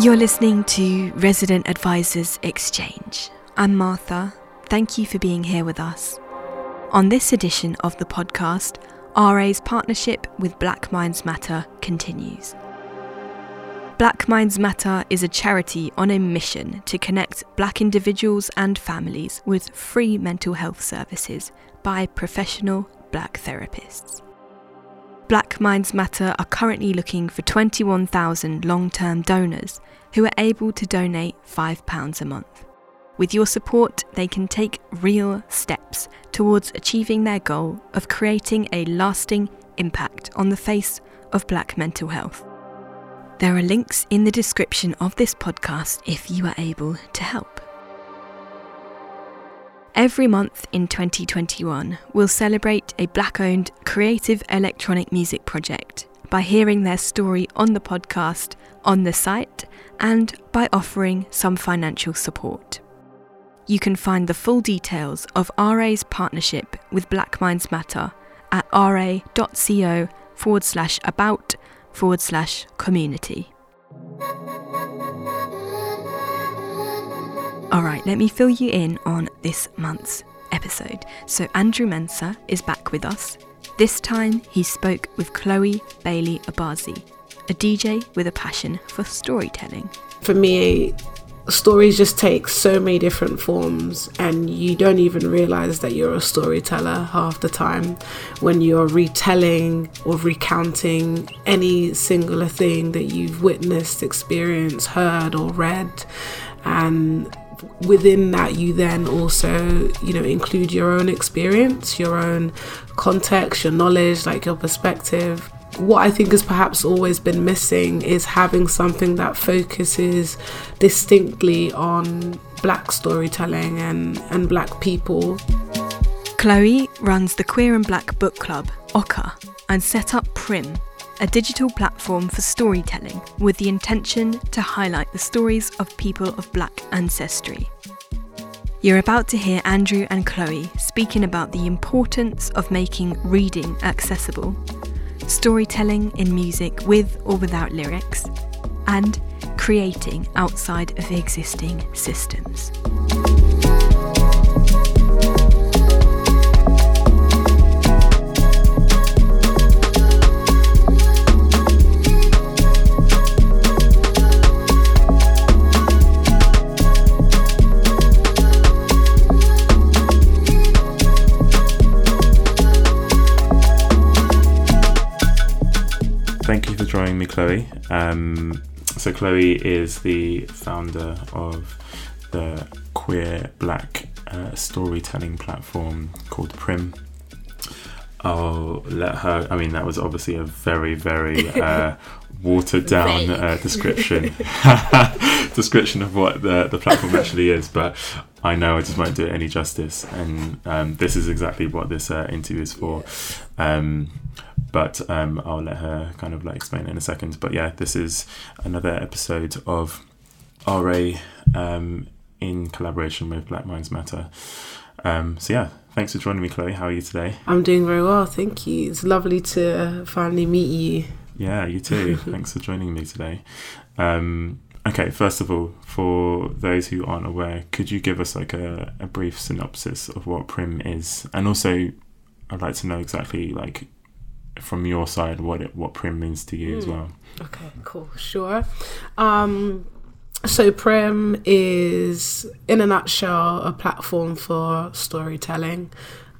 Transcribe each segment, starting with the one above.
You're listening to Resident Advisors Exchange. I'm Martha. Thank you for being here with us. On this edition of the podcast, RA's partnership with Black Minds Matter continues. Black Minds Matter is a charity on a mission to connect black individuals and families with free mental health services by professional black therapists. Black Minds Matter are currently looking for 21,000 long term donors who are able to donate £5 a month. With your support, they can take real steps towards achieving their goal of creating a lasting impact on the face of black mental health. There are links in the description of this podcast if you are able to help. Every month in 2021, we'll celebrate a black owned creative electronic music project by hearing their story on the podcast, on the site, and by offering some financial support. You can find the full details of RA's partnership with Black Minds Matter at ra.co forward slash about forward slash community. All right, let me fill you in on this month's episode. So, Andrew Mensah is back with us. This time, he spoke with Chloe Bailey Abazi, a DJ with a passion for storytelling. For me, stories just take so many different forms, and you don't even realize that you're a storyteller half the time when you're retelling or recounting any singular thing that you've witnessed, experienced, heard, or read. And within that you then also you know include your own experience your own context your knowledge like your perspective. What i think has perhaps always been missing is having something that focuses distinctly on black storytelling and and black people. Chloe runs the queer and black book club oka and set up prim a digital platform for storytelling with the intention to highlight the stories of people of black ancestry. You're about to hear Andrew and Chloe speaking about the importance of making reading accessible, storytelling in music with or without lyrics, and creating outside of existing systems. Joining me, Chloe. Um, so, Chloe is the founder of the queer black uh, storytelling platform called Prim. I'll let her. I mean, that was obviously a very, very uh, watered down uh, description description of what the the platform actually is, but I know I just won't do it any justice. And um, this is exactly what this uh, interview is for. Um, but um, I'll let her kind of like explain it in a second. But yeah, this is another episode of RA um, in collaboration with Black Minds Matter. Um, so yeah, thanks for joining me, Chloe. How are you today? I'm doing very well, thank you. It's lovely to finally meet you. Yeah, you too. thanks for joining me today. Um, okay, first of all, for those who aren't aware, could you give us like a, a brief synopsis of what Prim is, and also I'd like to know exactly like from your side what it, what Prim means to you mm. as hmm. well. Okay, cool, sure. Um, so Prim is, in a nutshell, a platform for storytelling,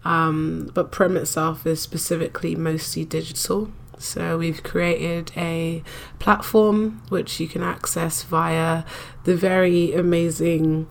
um, but Prim itself is specifically mostly digital. So we've created a platform which you can access via the very amazing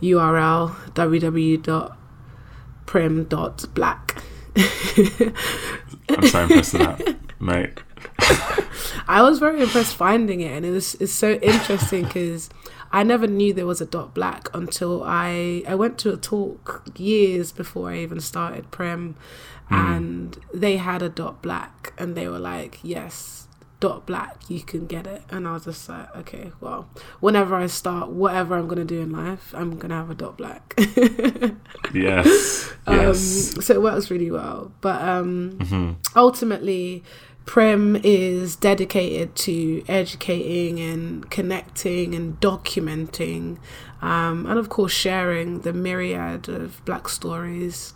URL www.prim.black. I'm so impressed with that, mate. I was very impressed finding it, and it was it's so interesting because I never knew there was a dot black until I I went to a talk years before I even started Prim, mm. and they had a dot black, and they were like, "Yes, dot black you can get it. And i was just like okay well whenever i start whatever i'm going to do in life i'm going to have a dot black. Yes um, yes. so it works really well. But um, mm-hmm. ultimately Prim is dedicated to educating and connecting and documenting, um, and of course, sharing the myriad of black stories,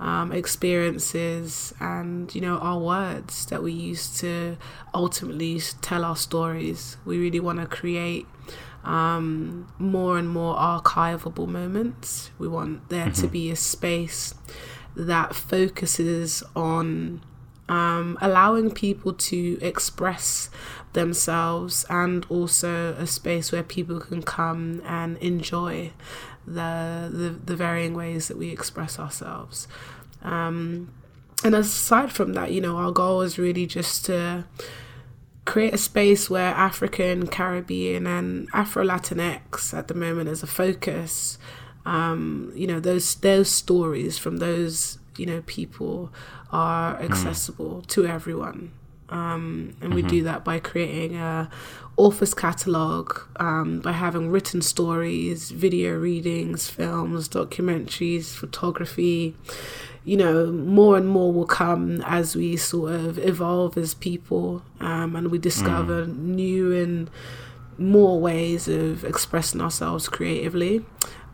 um, experiences, and you know, our words that we use to ultimately tell our stories. We really want to create um, more and more archivable moments. We want there mm-hmm. to be a space that focuses on um, allowing people to express themselves and also a space where people can come and enjoy the the, the varying ways that we express ourselves. Um, and aside from that, you know, our goal is really just to create a space where African, Caribbean, and Afro Latinx at the moment is a focus. Um, you know, those those stories from those you know people are hmm. accessible mm. to everyone. Um, and mm-hmm. we do that by creating a author's catalog, um, by having written stories, video readings, films, documentaries, photography. You know, more and more will come as we sort of evolve as people um, and we discover mm. new and more ways of expressing ourselves creatively.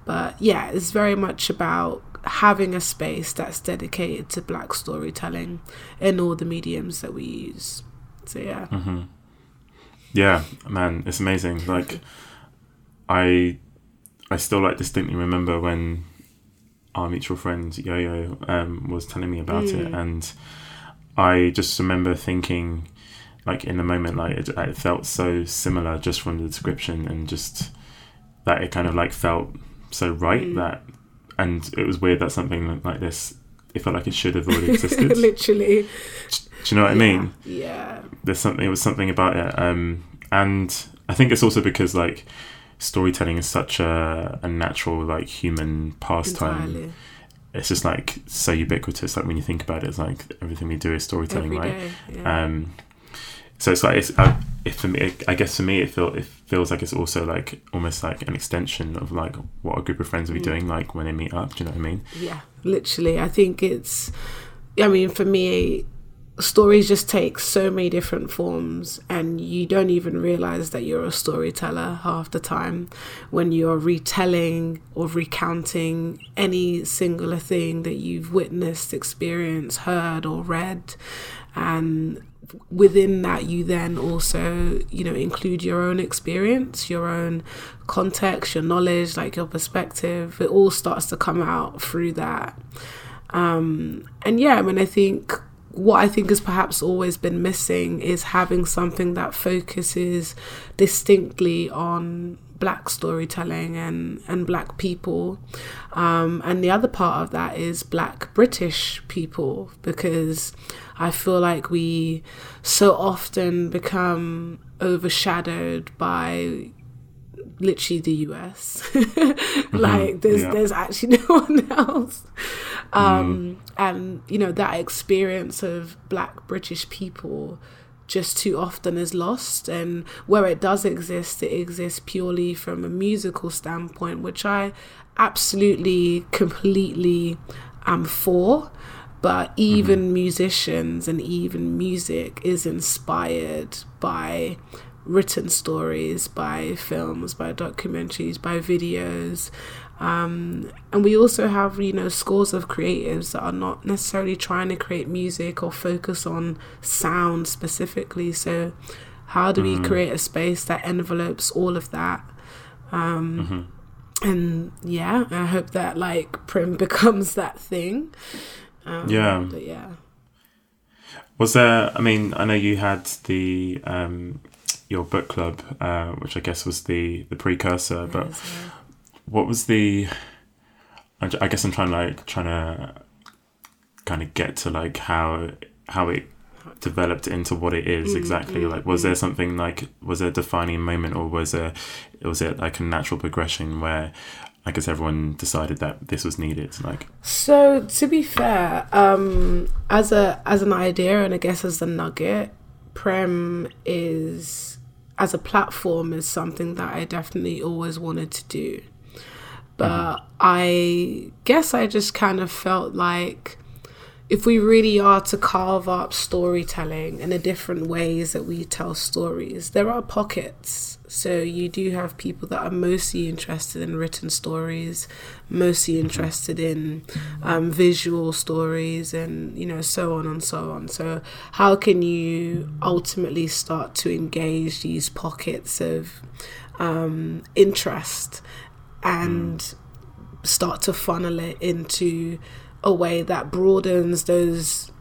But yeah, it's very much about having a space that's dedicated to black storytelling in all the mediums that we use. So yeah. Mm-hmm. Yeah, man, it's amazing. Like I I still like distinctly remember when our mutual friend Yo-Yo um, was telling me about mm. it and I just remember thinking like in the moment like it, it felt so similar just from the description and just that it kind of like felt so right mm. that and it was weird that something like this it felt like it should have already existed. Literally. Do you know what yeah, I mean? Yeah. There's something. It was something about it, um, and I think it's also because like storytelling is such a, a natural like human pastime. Entirely. It's just like so ubiquitous. Like when you think about it, it's like everything we do is storytelling, Every right? Day, yeah. Um, so it's like it's if for me, I guess for me, it feel it feels like it's also like almost like an extension of like what a group of friends will be mm. doing like when they meet up. Do you know what I mean? Yeah, literally. I think it's. I mean, for me, stories just take so many different forms and you don't even realize that you're a storyteller half the time when you're retelling or recounting any singular thing that you've witnessed experienced heard or read and within that you then also you know include your own experience your own context your knowledge like your perspective it all starts to come out through that um and yeah i mean i think what I think has perhaps always been missing is having something that focuses distinctly on black storytelling and, and black people. Um, and the other part of that is black British people because I feel like we so often become overshadowed by literally the US. Mm-hmm. like there's yeah. there's actually no one else. Um, mm. and you know that experience of black British people just too often is lost and where it does exist it exists purely from a musical standpoint which I absolutely completely am for but even mm-hmm. musicians and even music is inspired by written stories, by films, by documentaries, by videos. Um, and we also have, you know, scores of creatives that are not necessarily trying to create music or focus on sound specifically. So, how do mm-hmm. we create a space that envelopes all of that? Um, mm-hmm. And yeah, I hope that like Prim becomes that thing. Um, yeah. yeah. Was there? I mean, I know you had the um, your book club, uh, which I guess was the the precursor. But yeah. what was the? I guess I'm trying like trying to kind of get to like how how it developed into what it is mm, exactly mm, like was mm. there something like was there a defining moment or was there was it like a natural progression where I guess everyone decided that this was needed. Like, so to be fair, um, as a as an idea and I guess as a nugget, Prim is as a platform is something that I definitely always wanted to do, but mm-hmm. I guess I just kind of felt like if we really are to carve up storytelling in the different ways that we tell stories, there are pockets. So you do have people that are mostly interested in written stories, mostly interested in um, visual stories, and you know so on and so on. So how can you ultimately start to engage these pockets of um, interest and start to funnel it into a way that broadens those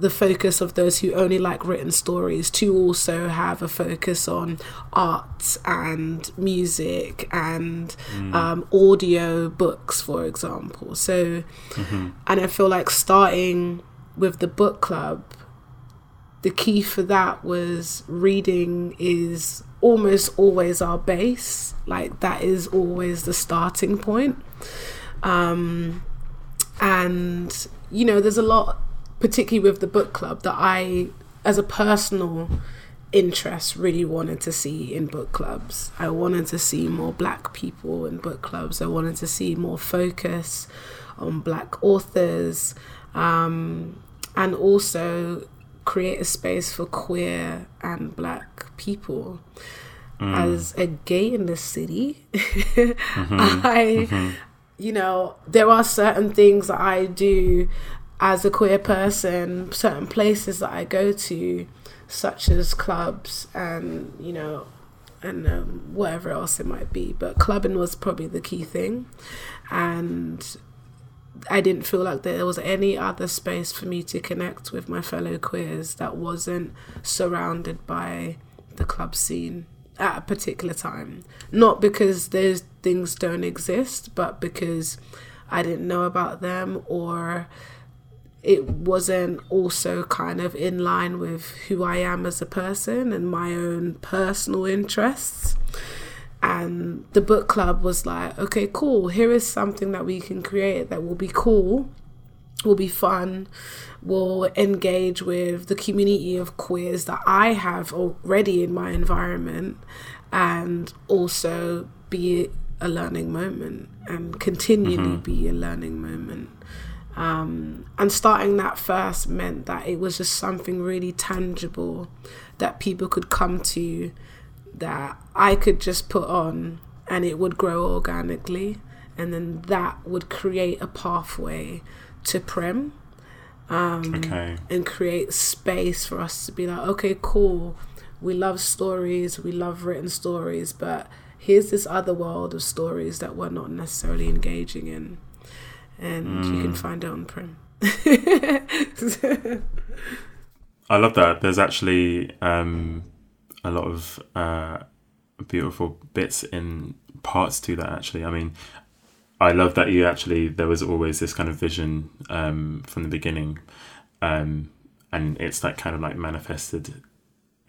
the focus of those who only like written stories to also have a focus on art and music and mm. um, audio books, for example. So, mm-hmm. and I feel like starting with the book club, the key for that was reading is almost always our base. Like, that is always the starting point. Um, and you know there's a lot particularly with the book club that i as a personal interest really wanted to see in book clubs i wanted to see more black people in book clubs i wanted to see more focus on black authors um, and also create a space for queer and black people mm. as a gay in the city mm-hmm. i mm-hmm you know, there are certain things that I do as a queer person, certain places that I go to, such as clubs and, you know, and um, whatever else it might be. But clubbing was probably the key thing. And I didn't feel like there was any other space for me to connect with my fellow queers that wasn't surrounded by the club scene at a particular time. Not because those things don't exist, but because I didn't know about them or it wasn't also kind of in line with who I am as a person and my own personal interests. And the book club was like, okay, cool, here is something that we can create that will be cool, will be fun, will engage with the community of queers that I have already in my environment and also be a learning moment and continually mm-hmm. be a learning moment. Um, and starting that first meant that it was just something really tangible that people could come to that I could just put on and it would grow organically. And then that would create a pathway to Prim um, okay. and create space for us to be like, okay, cool. We love stories, we love written stories, but here's this other world of stories that we're not necessarily engaging in. And mm. you can mm. find it on Prim. I love that. There's actually um, a lot of uh, beautiful bits in parts to that, actually. I mean, I love that you actually there was always this kind of vision um, from the beginning, um, and it's like kind of like manifested.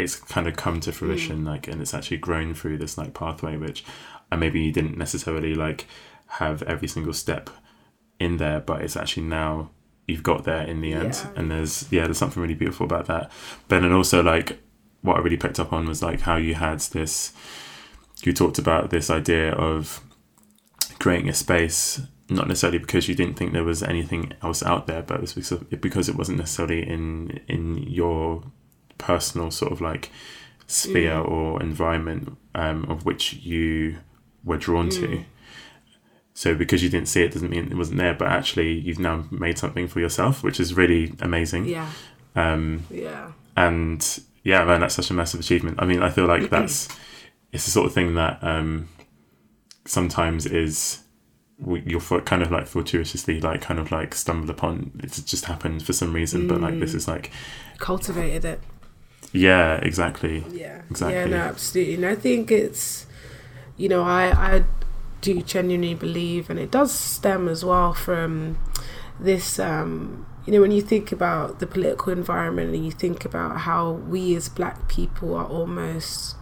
It's kind of come to fruition, mm. like, and it's actually grown through this like pathway, which, and maybe you didn't necessarily like have every single step in there, but it's actually now you've got there in the end, yeah. and there's yeah, there's something really beautiful about that. But and also like what I really picked up on was like how you had this. You talked about this idea of creating a space not necessarily because you didn't think there was anything else out there, but it was because, because it wasn't necessarily in in your personal sort of like sphere mm. or environment um, of which you were drawn mm. to. So because you didn't see it doesn't mean it wasn't there, but actually you've now made something for yourself, which is really amazing. Yeah. Um, yeah. And yeah, man, that's such a massive achievement. I mean, I feel like that's it's the sort of thing that um, sometimes is you'll kind of like fortuitously like kind of like stumble upon it just happened for some reason mm. but like this is like cultivated it yeah exactly. Yeah. Exactly. Yeah no absolutely. And i think it's you know i i do genuinely believe and it does stem as well from this um you know when you think about the political environment and you think about how we as black people are almost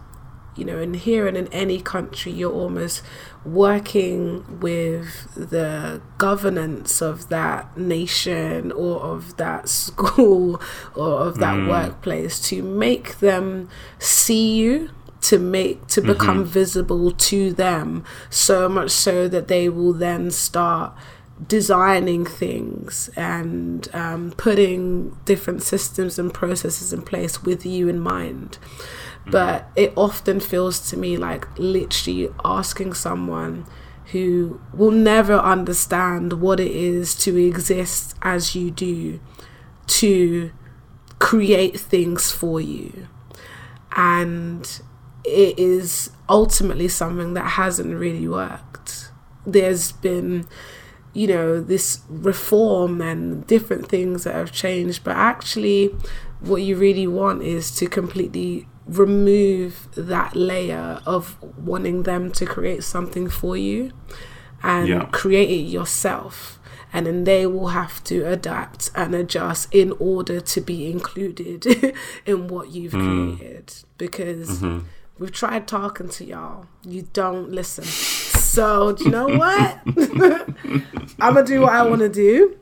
you know, and here and in any country, you're almost working with the governance of that nation or of that school or of that mm. workplace to make them see you to make to become mm-hmm. visible to them so much so that they will then start designing things and um, putting different systems and processes in place with you in mind. But it often feels to me like literally asking someone who will never understand what it is to exist as you do to create things for you. And it is ultimately something that hasn't really worked. There's been, you know, this reform and different things that have changed, but actually, what you really want is to completely remove that layer of wanting them to create something for you and Yeah. create it yourself. And then they will have to adapt and adjust in order to be included in what you've hmm. created. Because mm-hmm. we've tried talking to y'all, you don't listen. So, do you know what? I'm gonna do what I want to do,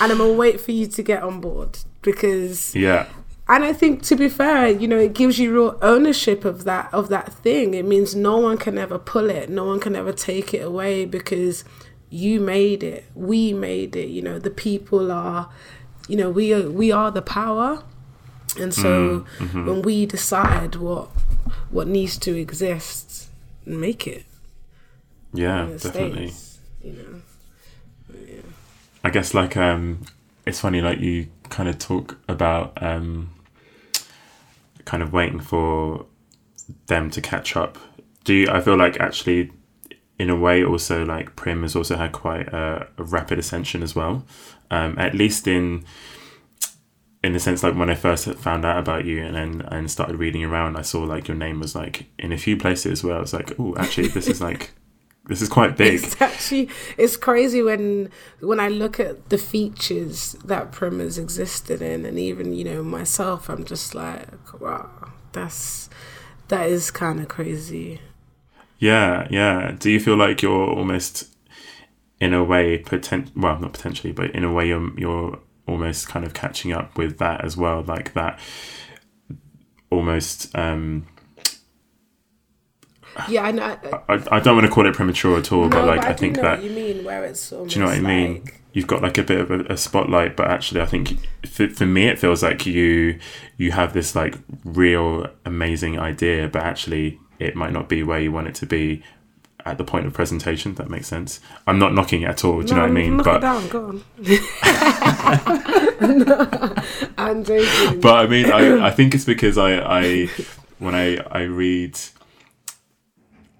and I'm gonna wait for you to get on board because Yeah. And I think to be fair, you know, it gives you real ownership of that of that thing. It means no one can ever pull it, no one can ever take it away because you made it. We made it. You know, the people are, you know, we are we are the power, and so when we decide what what needs to exist, make it. Yeah, definitely. States, you know. Yeah. I guess like um it's funny like you kind of talk about um kind of waiting for them to catch up. Do you I feel like actually in a way also like Prim has also had quite a, a rapid ascension as well. Um at least in in the sense like when I first found out about you and then and started reading around I saw like your name was like in a few places where I was like, Oh actually this is like this is quite big. It's actually it's crazy when when I look at the features that Prim has existed in, and even you know myself, I'm just like, wow, that's that is kind of crazy. Yeah, yeah. Do you feel like you're almost, in a way, potent? Well, not potentially, but in a way, you're you're almost kind of catching up with that as well, like that. Almost, um, Yeah, I know. I, I, I don't want to call it premature at all, but like but I, I think that what you mean where it's do you know what I mean? like- You've got like a bit of a, a spotlight, but actually, I think for, for me, it feels like you you have this like real amazing idea, but actually, it might not be where you want it to be at the point of presentation. That makes sense. I'm not knocking it at all. Do you know what I mean? But down, go on. No, I'm joking. but I mean, I, I think it's because I, I when I, I read,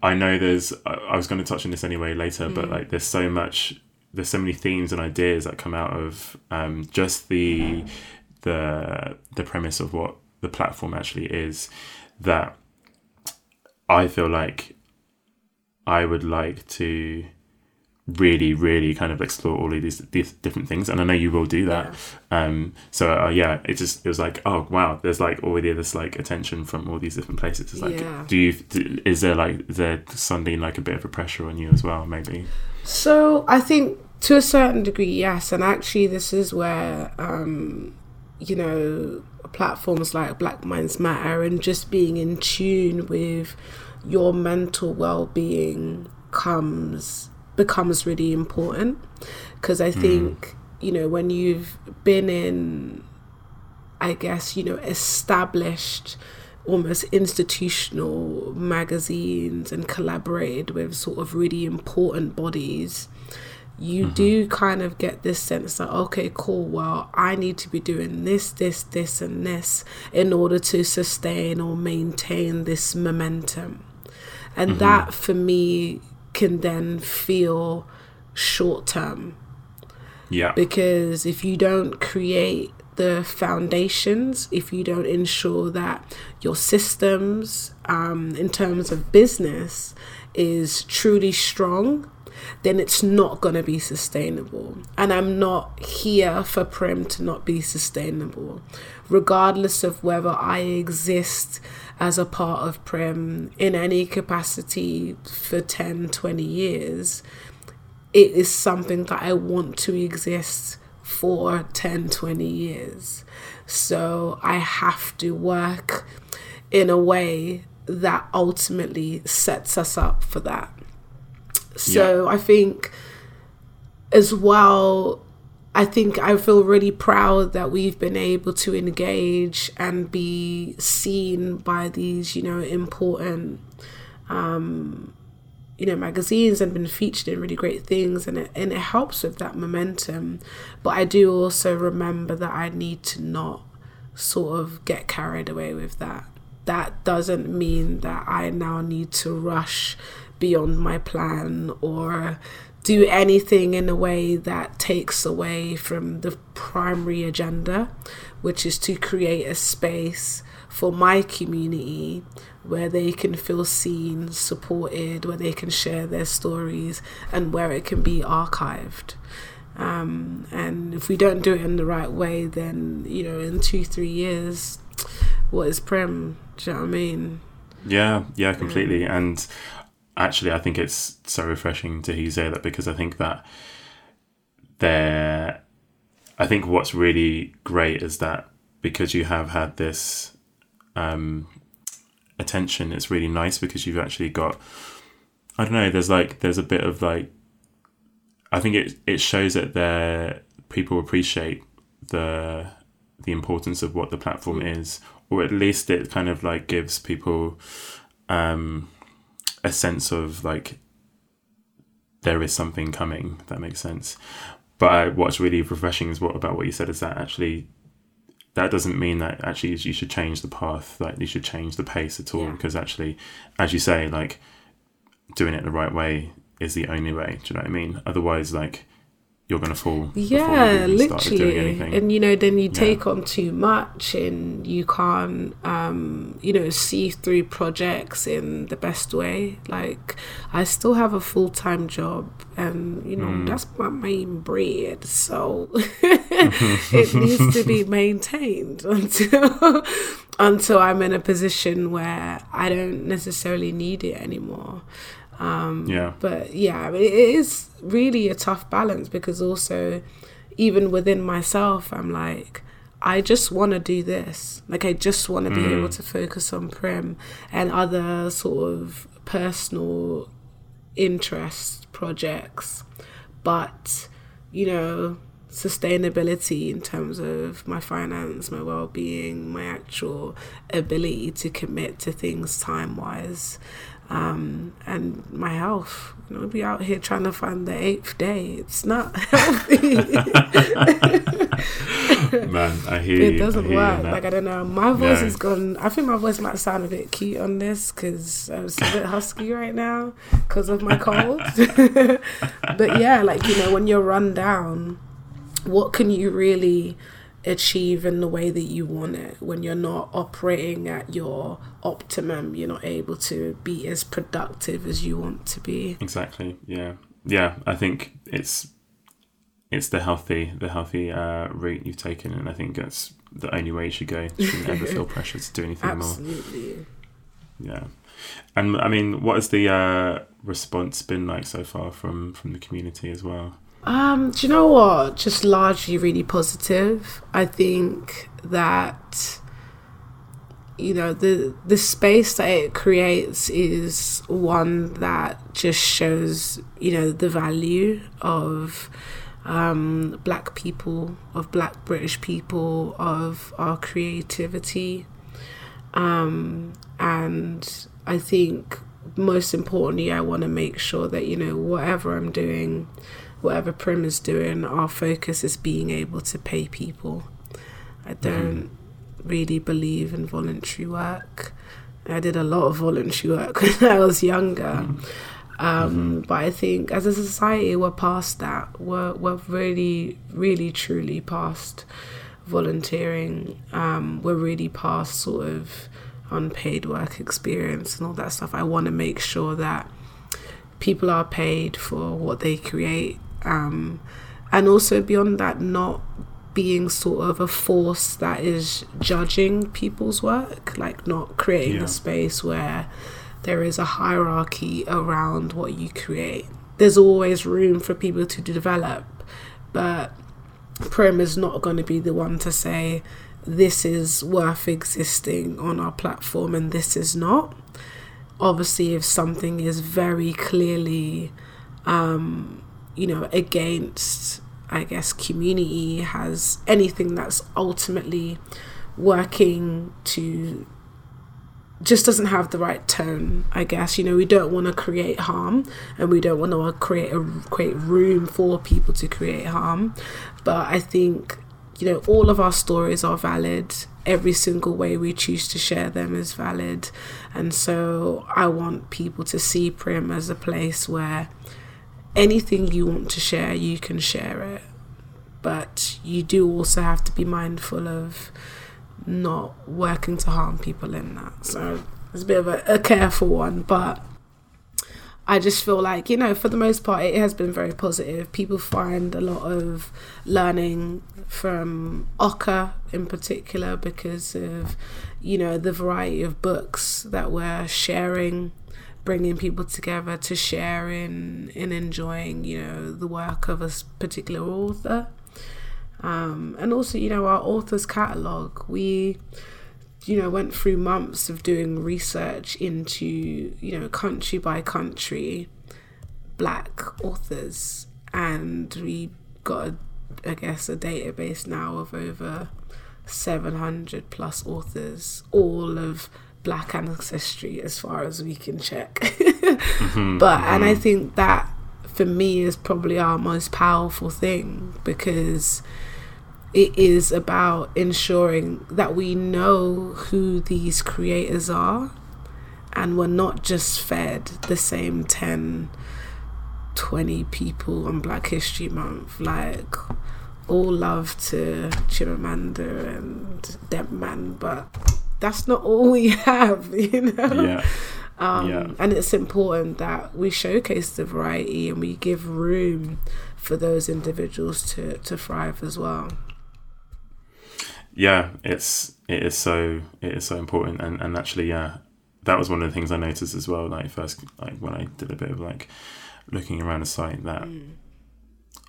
I know there's, I, was going to touch on this anyway later, but like there's so much, there's so many themes and ideas that come out of um, just the, the, the premise of what the platform actually is that I feel like I would like to really, really kind of explore all of these, these different things, and I know you will do that. Um, so uh, yeah, it just it was like, oh wow, there's like already this like attention from all these different places. It's like, Yeah. do you is there like is there suddenly like a bit of a pressure on you as well? Maybe. So I think to a certain degree, yes, and actually this is where um, you know platforms like Black Minds Matter and just being in tune with your mental well-being comes becomes really important. Because I think you know when you've been in I guess, you know, established almost institutional magazines and collaborated with sort of really important bodies, you mm-hmm. do kind of get this sense that, okay, cool, well, I need to be doing this, this, this, and this in order to sustain or maintain this momentum. And mm-hmm. that for me can then feel short term Yeah. because if you don't create the foundations, if you don't ensure that your systems, um, in terms of business, is truly strong, then it's not going to be sustainable. And I'm not here for Prim to not be sustainable, regardless of whether I exist as a part of Prim in any capacity for 10, 20 years it is something that I want to exist for 10, 20 years. So I have to work in a way that ultimately sets us up for that. So I think as well, I think I feel really proud that we've been able to engage and be seen by these, you know, important, um, you know, magazines and been featured in really great things, and it and it helps with that momentum. But I do also remember that I need to not sort of get carried away with that. That doesn't mean that I now need to rush beyond my plan or do anything in a way that takes away from the primary agenda, which is to create a space for my community where they can feel seen, supported, where they can share their stories, and where it can be archived. Um, and if we don't do it in the right way, then, you know, in two, three years, what is Prim? Do you know what I mean? Yeah, yeah, completely. Yeah. And actually, I think it's so refreshing to hear you say that because I think that there, I think what's really great is that because you have had this um, attention, it's really nice because you've actually got, I don't know, there's like, there's a bit of like, I think it, it shows that there people appreciate the the importance of what the platform is, or at least it kind of like gives people um, a sense of like there is something coming. that makes sense. But I, what's really refreshing is what about what you said is that actually that doesn't mean that actually you should change the path, like you should change the pace at all. Yeah. Because actually, as you say, like doing it the right way is the only way. Do you know what I mean? Otherwise, like you're going to fall. Yeah, literally. And you know, then you take yeah. on too much, and you can't, um, you know, see through projects in the best way. Like, I still have a full time job, and you know, mm. that's my main bread. So it needs to be maintained until until I'm in a position where I don't necessarily need it anymore. Um, yeah. But yeah, it is really a tough balance because also, even within myself, I'm like, I just want to do this. Like, I just want to mm. be able mm. to focus on Prim and other sort of personal interest projects. But, you know, sustainability in terms of my finance, my well being, my actual ability to commit to things time wise um, and my health. You know, be out here trying to find the eighth day. It's not healthy. Man, I hear it you. doesn't work. Like I don't know. My voice no. is gone. I think my voice might sound a bit cute on this because I'm a bit husky right now because of my cold. but yeah, like you know, when you're run down, what can you really? Achieve in the way that you want it when you're not operating at your optimum you're not able to be as productive as you want to be. Exactly. Yeah. Yeah i think it's it's the healthy the healthy uh, route you've taken and i think that's the only way you should go. You shouldn't ever feel pressure to do anything Absolutely. more yeah. And i mean what has the uh, response been like so far from from the community as well um, do you know what? Just largely really positive. I think that you know the the space that it creates is one that just shows you know the value of um, black people, of black British people, of our creativity, um, and I think most importantly, I want to make sure that you know whatever I'm doing whatever Prim is doing, our focus is being able to pay people. I mm-hmm. don't mm really believe in voluntary work. I did a lot of voluntary work when I was younger. mm Um, mm-hmm. But I think as a society, we're past that. We're, we're really, really, truly past volunteering. Um, we're really past sort of unpaid work experience and all that stuff. I want to make sure that people are paid for what they create um, and also beyond that, not being sort of a force that is judging people's work, like not creating yeah. a space where there is a hierarchy around what you create. There's always room for people to develop, but Prim is not going to be the one to say this is worth existing on our platform and this is not. Obviously, if something is very clearly um, you know, against, I guess, community, has anything that's ultimately working to just doesn't have the right tone i guess. You know we don't want to create harm and we don't want to create a create room for people to create harm. But i think you know all of our stories are valid. Every single way we choose to share them is valid. And so i want people to see prim as a place where anything you want to share you can share it but you do also have to be mindful of not working to harm people in that. So it's a bit of a, a careful one, but I just feel like, you know, for the most part, it has been very positive. People find a lot of learning from Oka in particular because of, you know, the variety of books that we're sharing, bringing people together to share in, in enjoying, you know, the work of a particular author. Um, and also, you know, our author's catalogue, we, you know, went through months of doing research into, you know, country by country black authors. And we got, a, I guess, a database now of over 700 plus authors, all of black ancestry as far as we can check. mm-hmm, but, mm-hmm. and I mm-hmm. think that for me is probably our most powerful thing because it is about ensuring that we know who these creators are and we're not just fed the same 10 20 people on black history month like all love to chimamanda and Deadman, but that's not all we have you know yeah. Um, yeah. and it's important that we showcase the variety and we give room for those individuals to, to thrive as well yeah, it's it is so it is so important, and and actually, yeah, that was one of the things I noticed as well. Like first, like when I did a bit of like looking around the site, that mm.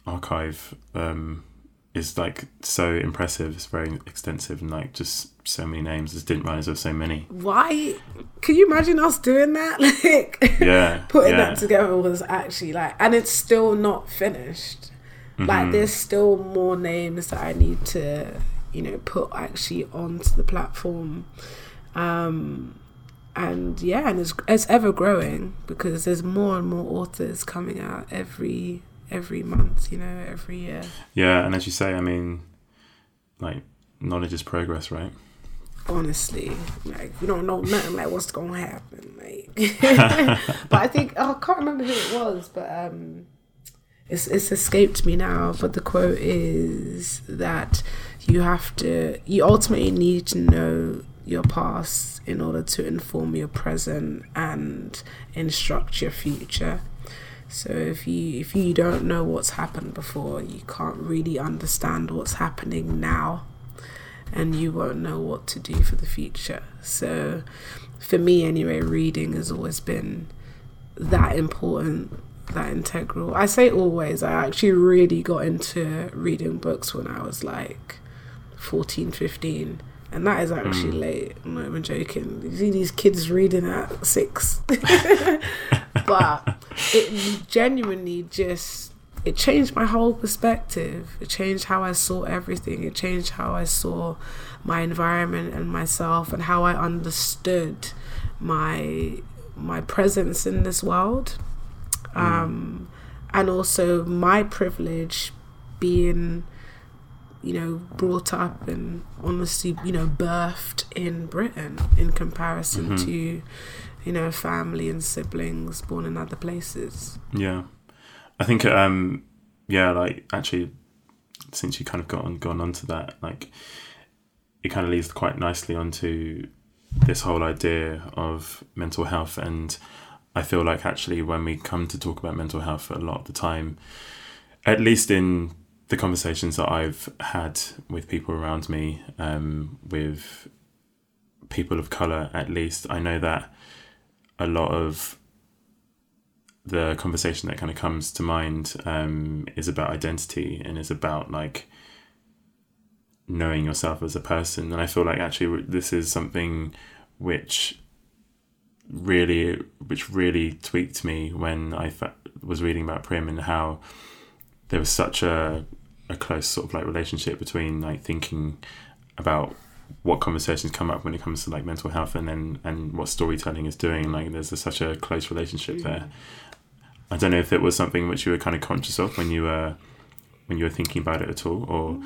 archive um, is like so impressive. It's very extensive and like just so many names. I just didn't realize there were so many. Why? Can you imagine us doing that? Like, yeah, putting yeah. that together was actually like, and it's still not finished. Mm-hmm. Like, there's still more names that I need to you know put actually onto the platform um, and yeah and it's, it's ever growing because there's more and more authors coming out every every month you know every year. Yeah and as you say i mean like knowledge is progress right? Honestly like we don't know nothing like what's gonna happen like. But i think oh, i can't remember who it was but um it's, it's escaped me now but the quote is that you have to you ultimately need to know your past in order to inform your present and instruct your future so if you if you don't know what's happened before you can't really understand what's happening now and you won't know what to do for the future so for me anyway reading has always been that important that integral i say always i actually really got into reading books when i was like 14, 15. And that is actually mm. late. I'm not even joking. You see these kids reading at six. but it genuinely just it changed my whole perspective. It changed how I saw everything. It changed how I saw my environment and myself and how I understood my my presence in this world. Mm. Um, and also my privilege being you know, brought up and honestly, you know, birthed in Britain in comparison mm-hmm. to, you know, family and siblings born in other places. Yeah. I think, um, yeah, like actually, since you kind of got on, gone onto that, like, it kind of leads quite nicely onto this whole idea of mental health. And I feel like actually, when we come to talk about mental health a lot of the time, at least in the conversations that I've had with people around me, um, with people of color at least, I know that a lot of the conversation that kind of comes to mind um, is about identity and is about like knowing yourself as a person. And I feel like actually this is something which really, which really tweaked me when I fa- was reading about Prim and how there was such a a close sort of like relationship between like thinking about what conversations come up when it comes to like mental health and then and what storytelling is doing. Like there's a, such a close relationship mm. there. I don't know if it was something which you were kind of conscious of when you were when you were thinking about it at all or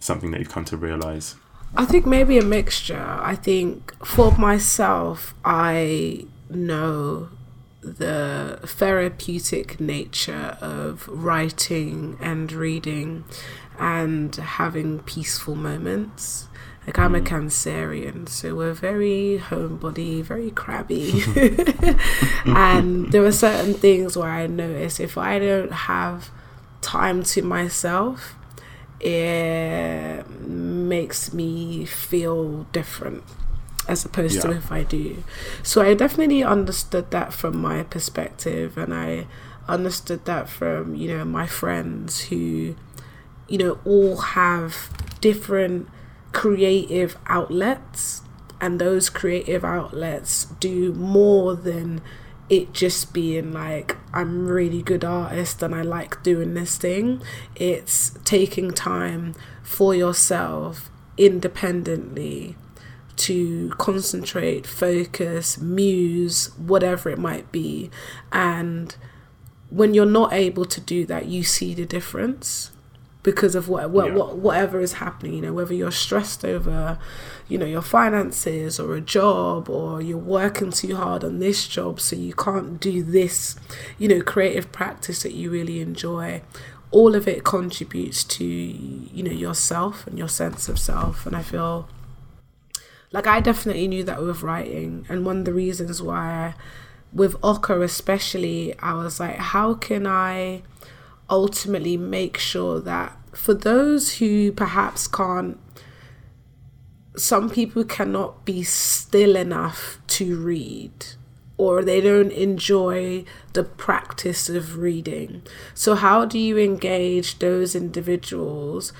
something that you've come to realize. I think maybe a mixture. I think for myself i know the therapeutic nature of writing and reading and having peaceful moments. Like I'm a mm. Cancerian, so we're very homebody, very crabby. and there are certain things where I notice if I don't have time to myself, it makes me feel different as opposed yeah. to if I do. So I definitely understood that from my perspective, and I understood that from you know my friends who you know all have different creative outlets and those creative outlets do more than it just being like I'm really good artist and I like doing this thing it's taking time for yourself independently to concentrate, focus, muse, whatever it might be. And when you're not able to do that, you see the difference because of what, what, yeah. what whatever is happening. You know, whether you're stressed over, you know, your finances or a job, or you're working too hard on this job, so you can't do this, you know, creative practice that you really enjoy. All of it contributes to you know yourself and your sense of self, and I feel like I definitely knew that with writing, and one of the reasons why, with Oka especially, I was like, how can I ultimately make sure that for those who perhaps can't, some people cannot be still enough to read or they don't enjoy the practice of reading. So, how do you engage those individuals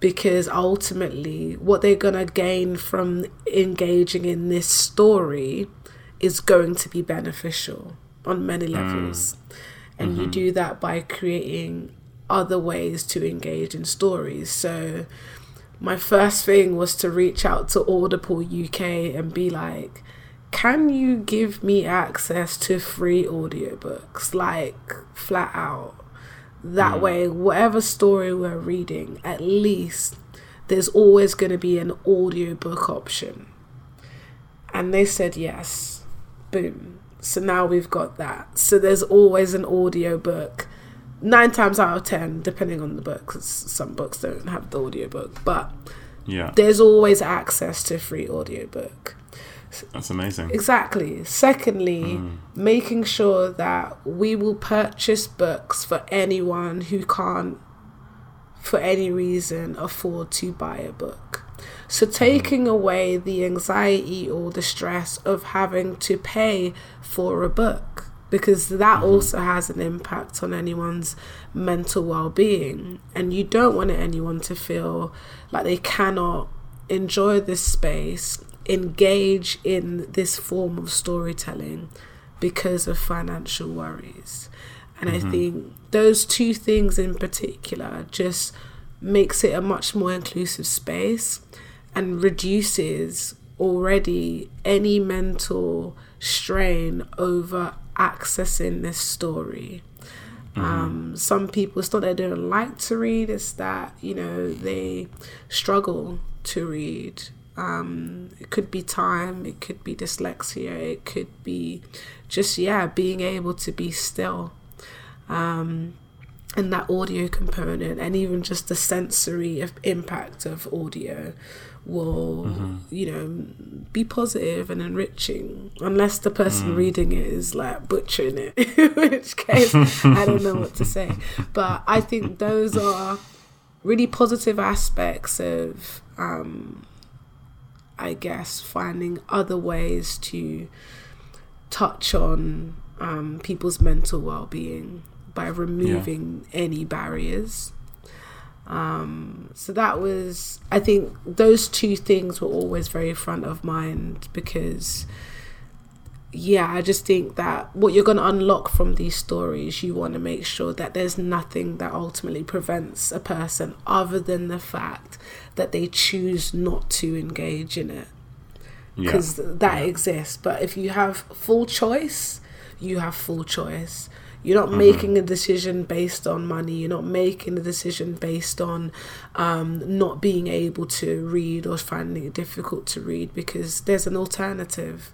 because ultimately what they're going to gain from engaging in this story is going to be beneficial on many mm. levels. Mm. And mm-hmm. you do that by creating other ways to engage in stories. So, my first thing was to reach out to Audible UK and be like, can you give me access to free audiobooks? Like, flat out that mm. way, whatever story we're reading, at least there's always going to be an audiobook option. And they said yes. Boom. So now we've got that. So there's always an audiobook. Nine times out of ten, depending on the book, because some books don't have the audiobook, but yeah, there's always access to free audiobook. That's amazing. Exactly. Secondly, mm. making sure that we will purchase books for anyone who can't, for any reason, afford to buy a book. So, taking mm. away the anxiety or the stress of having to pay for a book, because that mm-hmm. also has an impact on anyone's mental well being. And you don't want anyone to feel like they cannot enjoy this space engage in this form of storytelling because of financial worries. And mm-hmm. I think those two things in particular just makes it a much more inclusive space and reduces already any mental strain over accessing this story. Mm-hmm. Um, some people, it's not that they don't like to read, it's that, you know, they struggle to read um, it could be time, it could be dyslexia, it could be just, yeah, being able to be still. Um, and that audio component, and even just the sensory impact of audio will, mm-hmm. you know, be positive and enriching, unless the person mm. reading it is like butchering it, in which case I don't know what to say. But I think those are really positive aspects of um, I guess, finding other ways to touch on um, people's mental well being by removing yeah. any barriers. Um, so that was, I think, those two things were always very front of mind because yeah, I just think that what you're going to unlock from these stories, you want to make sure that there's nothing that ultimately prevents a person other than the fact that they choose not to engage in it. Because yeah. that yeah. exists. But if you have full choice, you have full choice. You're not mm-hmm. making a decision based on money. You're not making a decision based on um, not being able to read or finding it difficult to read because there's an alternative.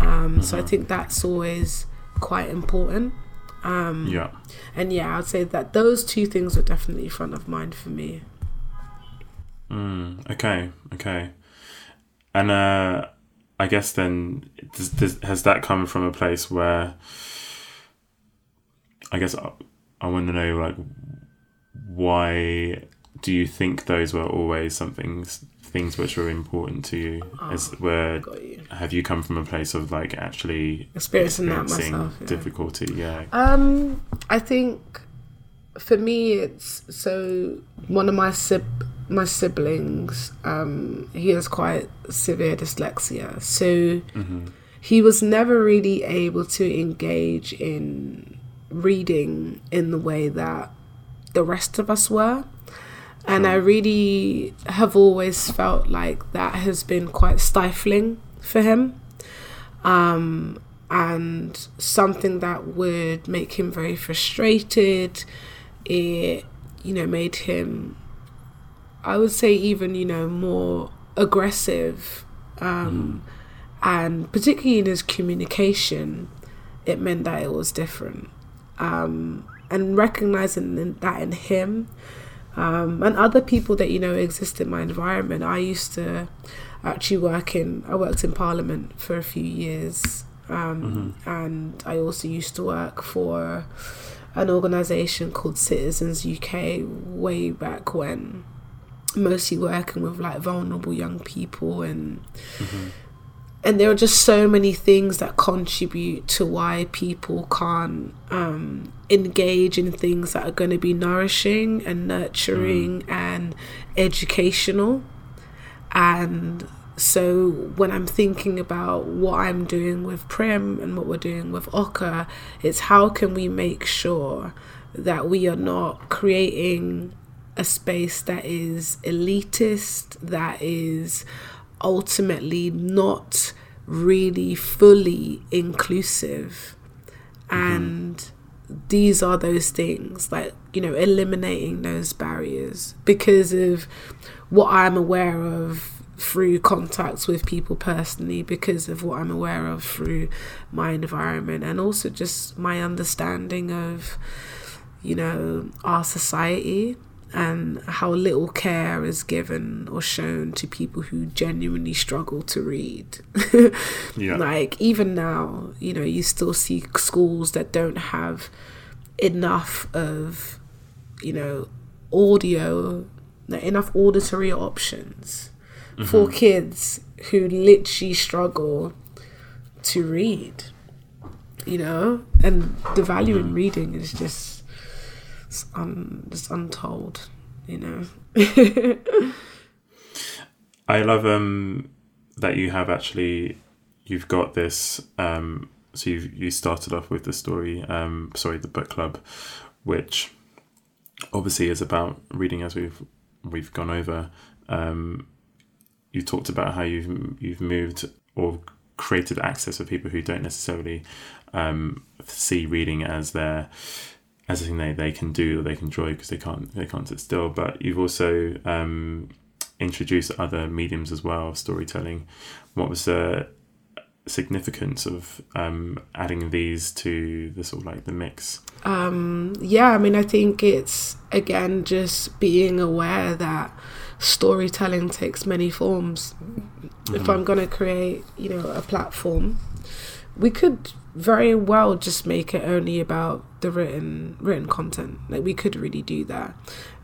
Um, mm-hmm. So I mm-hmm. think that's always quite important. Um, yeah. And yeah, I'd say that those two things are definitely front of mind for me. Mm, okay, okay. And uh, I guess then, does, does, has that come from a place where I guess I, I want to know like why do you think those were always something things which were important to you? Oh, As where you. have you come from a place of like actually experiencing, experiencing that myself, yeah. difficulty? Yeah. Um, I think for me, it's so one of my sib- my siblings, um, he has quite severe dyslexia, so mm-hmm. he was never really able to engage in reading in the way that the rest of us were. And I really have always felt like that has been quite stifling for him. Um, and something that would make him very frustrated. It, you know, made him, I would say, even, you know, more aggressive. Um, mm. And particularly in his communication, it meant that it was different um, and recognizing that in him um, and other people that you know exist in my environment. I used to actually work in I worked in Parliament for a few years, um, mm-hmm. and I also used to work for an organisation called Citizens UK way back when, mostly working with like vulnerable young people and. Mm-hmm and there are just so many things that contribute to why people can't um, engage in things that are going to be nourishing and nurturing mm. and educational and so when i'm thinking about what i'm doing with prim and what we're doing with oka it's how can we make sure that we are not creating a space that is elitist that is ultimately not really fully inclusive. Mm-hmm. And these are those things, like, you know, eliminating those barriers because of what I'm aware of through contacts with people personally, because of what I'm aware of through my environment, and also just my understanding of, you know, our society and how little care is given or shown to people who genuinely struggle to read. yeah. Like, even now, you know, you still see schools that don't have enough of, you know, audio, enough auditory options mm-hmm. for kids who literally struggle to read, you know? And the value mm-hmm. in reading is just it's un, just untold, you know. I love um that you have actually you've got this um so you you started off with the story um sorry the book club which obviously is about reading as we've we've gone over um you talked about how you've you've moved or created access for people who don't necessarily um, see reading as their as a thing they, they can do or they can enjoy because they can't they can't sit still. But you've also um, introduced other mediums as well of storytelling. What was the significance of um, adding these to the sort of like the mix? Um, yeah, I mean, I think it's again just being aware that storytelling takes many forms. Mm-hmm. If I'm going to create, you know, a platform, we could very well just make it only about the written written content. Like we could really do that.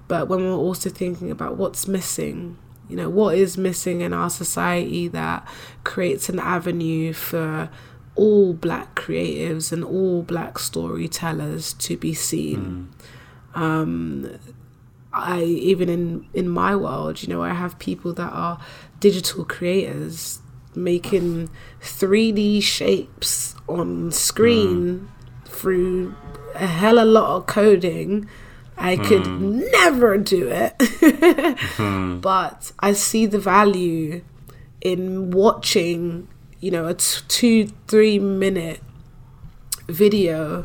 But when we're also thinking about what's missing, you know, what is missing in our society that creates an avenue for all black creatives and all black storytellers to be seen. Mm. Um, I even in in my world, you know, I have people that are digital creators making 3D shapes on screen mm. through a hell of a lot of coding. I could mm. never do it. Mm-hmm. But I see the value in watching, you know, a t- two, three minute video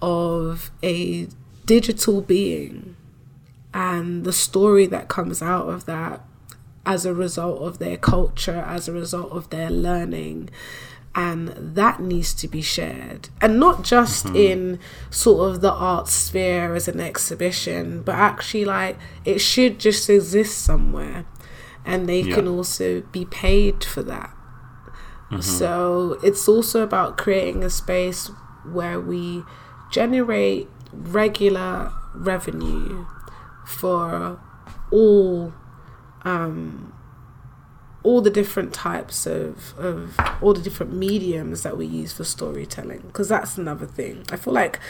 of a digital being and the story that comes out of that as a result of their culture, as a result of their learning. And that needs to be shared. And not just mm-hmm. in sort of the art sphere as an exhibition, but actually, like, it should just exist somewhere. And they Yeah. can also be paid for that. Mm-hmm. So it's also about creating a space where we generate regular revenue for all um, all the different types of, of all the different mediums that we use for storytelling because that's another thing. I feel like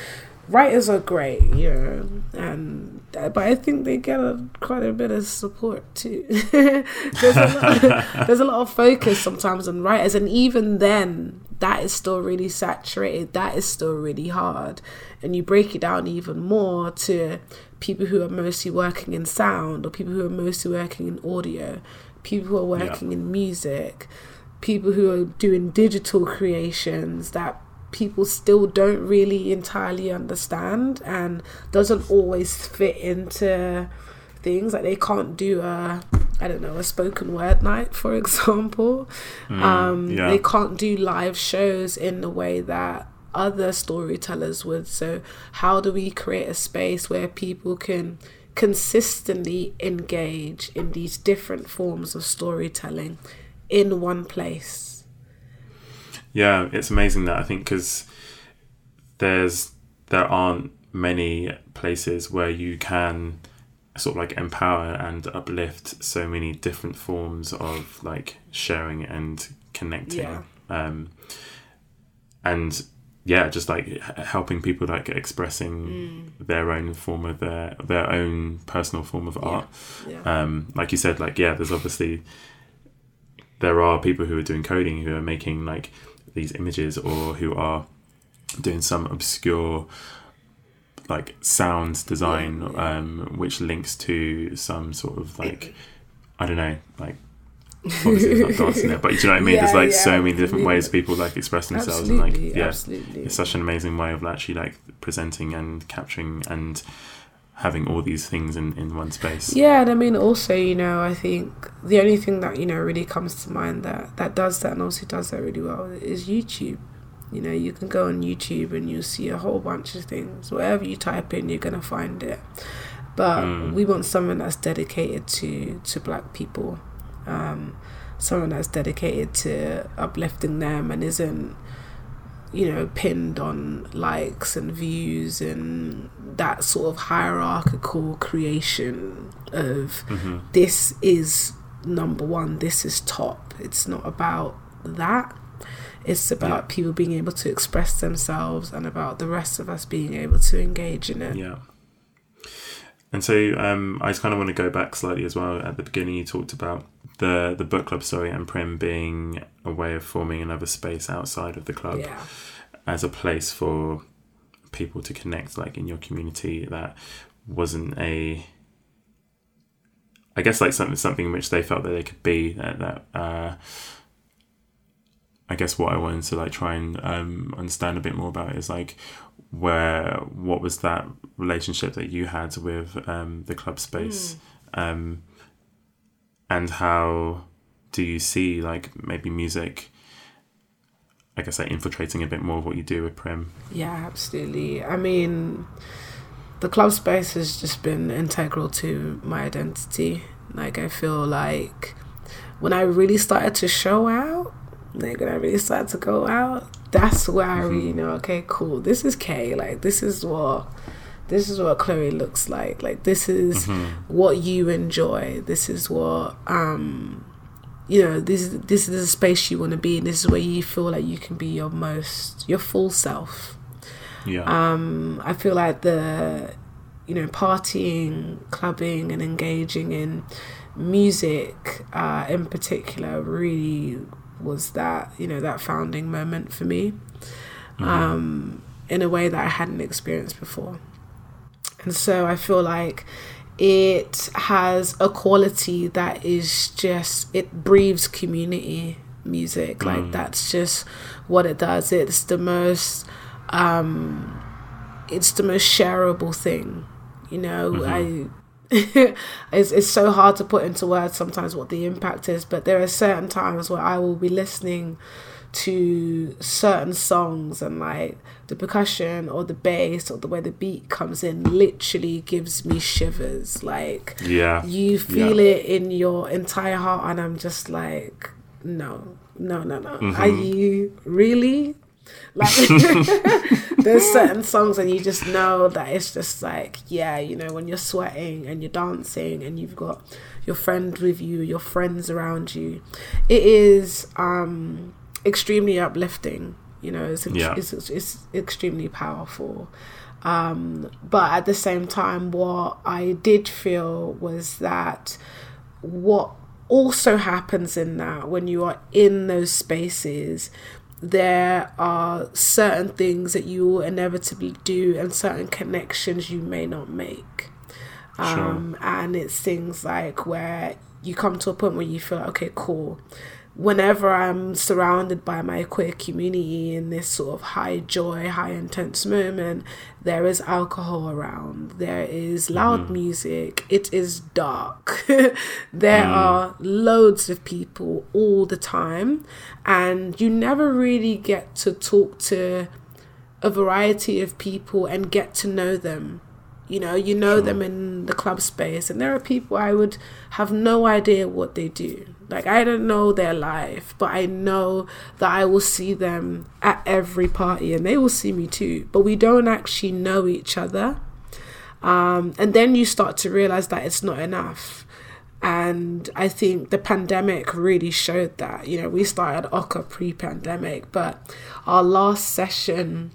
writers are great you know and uh, but i think they get a, quite a bit of support too. There's, a there's a lot of focus sometimes on writers and even then that is still really saturated that is still really hard and you break it down even more to people who are mostly working in sound or people who are mostly working in audio people who are Yeah. working in music people who are doing digital creations that people still don't really entirely understand and doesn't always fit into things like they can't do a I don't know a spoken word night for example um yeah. they can't do live shows in the way that other storytellers would so how do we create a space where people can consistently engage in these different forms of storytelling in one place Yeah, it's amazing that I think because there's there aren't many places where you can sort of like empower and uplift so many different forms of like sharing and connecting. Yeah. Um, and yeah, just like helping people like expressing Mm. their own form of their their own personal form of art. yeah Um, like you said, like yeah, there's obviously there are people who are doing coding who are making like these images or who are doing some obscure like sound design Yeah, yeah. um which links to some sort of like I don't know like obviously not dancing it but do you know what I mean there's like yeah, so many different ways people like express themselves and like yeah absolutely it's such an amazing way of actually like presenting and capturing and having all these things in, in one space Yeah, and I mean also, you know, I think the only thing that, you know, really comes to mind that that does that and also does that really well is YouTube. You know, you can go on YouTube and you'll see a whole bunch of things. Whatever you type in, you're gonna find it. But Mm. we want someone that's dedicated to to black people, um, someone that's dedicated to uplifting them and isn't, you know, pinned on likes and views and that sort of hierarchical creation of hmm this is number one, this is top. It's not about that. It's about Yeah. people being able to express themselves and about the rest of us being able to engage in it. Yeah. And so um, I just kind of want to go back slightly as well. At the beginning, you talked about the the book club story and Prim being a way of forming another space outside of the club Yeah. as a place for people to connect, like in your community. That wasn't a, I guess, like something something in which they felt that they could be. That, that uh, I guess what I wanted to like try and um, understand a bit more about is like where what was that relationship that you had with um, the club space, um, and how do you see like maybe music? I guess like infiltrating a bit more of what you do with Prim. Yeah, absolutely. I mean, the club space has just been integral to my identity. Like, I feel like when I really started to show out, like when I really started to go out, that's where I mm-hmm. really know, okay, cool, this is K. Like, this is what. This is what Chloe looks like. Like this is what you enjoy. This is what um you know this is this is the space you want to be in this is where you feel like you can be your most your full self Yeah. um i feel like the you know partying clubbing and engaging in music uh in particular really was that you know that founding moment for me mm-hmm. um, in a way that I hadn't experienced before. And so I feel like it has a quality that is just it breathes community music mm. like that's just what it does it's the most um it's the most shareable thing you know mm-hmm. i it's, it's so hard to put into words sometimes what the impact is but there are certain times where i will be listening to certain songs and like the percussion or the bass or the way the beat comes in literally gives me shivers. Like yeah. you feel yeah. it in your entire heart and i'm just like no no no no. Mm-hmm. are you really? Like there's certain songs and you just know that it's just like yeah you know when you're sweating and you're dancing and you've got your friend with you your friends around you. It is um extremely uplifting. You know, it's, yeah. it's, it's extremely powerful. Um, but at the same time, what I did feel was that what also happens in that when you are in those spaces, there are certain things that you will inevitably do and certain connections you may not make. Um, sure. And it's things like where you come to a point where you feel like, okay, cool whenever I'm surrounded by my queer community in this sort of high joy, high intense moment, there is alcohol around, there is loud mm-hmm. music, it is dark. there mm. are loads of people all the time, and you never really get to talk to a variety of people and get to know them. You know, you know sure. them in the club space, and there are people I would have no idea what they do like I don't know their life, but I know that I will see them at every party and they will see me too. But we don't actually know each other. Um, and then you start to realize that it's not enough. And I think the pandemic really showed that. You know, we started Oka pre pandemic, but our last session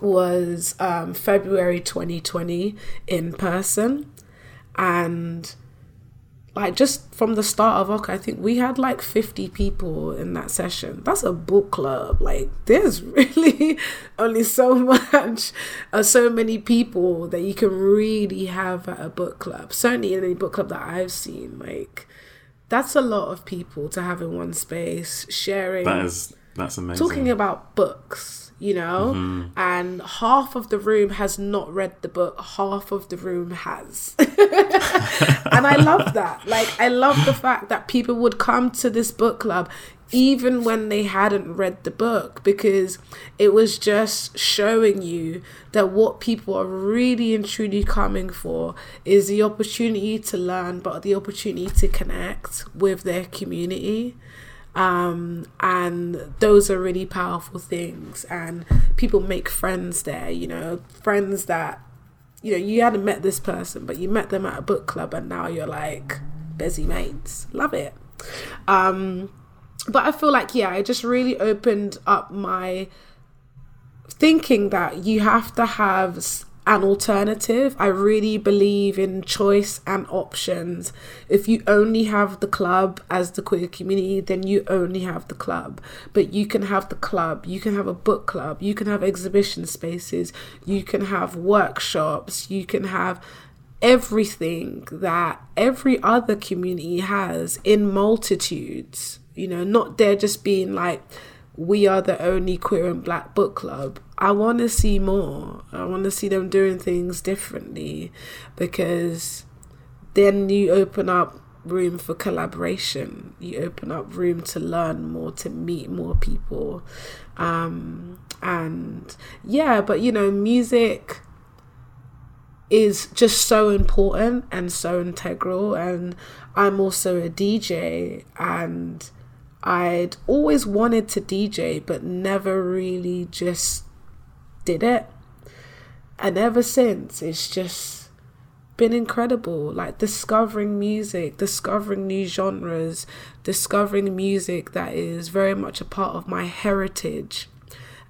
was um, February 2020 in person. And like just from the start of Oka, I think we had like 50 people in that session. That's a book club. Like there's really only so much, uh, so many people that you can really have at a book club. Certainly in any book club that I've seen, like that's a lot of people to have in one space sharing. That is that's amazing. Talking about books you know? Mm-hmm. and half of the room has not read the book half of the room has. And i love that. Like i love the fact that people would come to this book club even when they hadn't read the book because it was just showing you that what people are really and truly coming for is the opportunity to learn but the opportunity to connect with their community um, and those are really powerful things. And people make friends there you know friends that you know you hadn't met this person but you met them at a book club and now you're like busy mates. Love it. Um, but i feel like yeah it just really opened up my thinking that you have to have an alternative. I really believe in choice and options. If you only have the club as the queer community, then you only have the club. But you can have the club, you can have a book club, you can have exhibition spaces, you can have workshops, you can have everything that every other community has in multitudes. You know, not there just being like, we are the only queer and black book club. I want to see more. I want to see them doing things differently because then you open up room for collaboration. You open up room to learn more, to meet more people. Um, and yeah, but you know, music is just so important and so integral. And I'm also a DJ and I'd always wanted to DJ, but never really just did it. And ever since, it's just been incredible. Like discovering music, discovering new genres, discovering music that is very much a part of my heritage.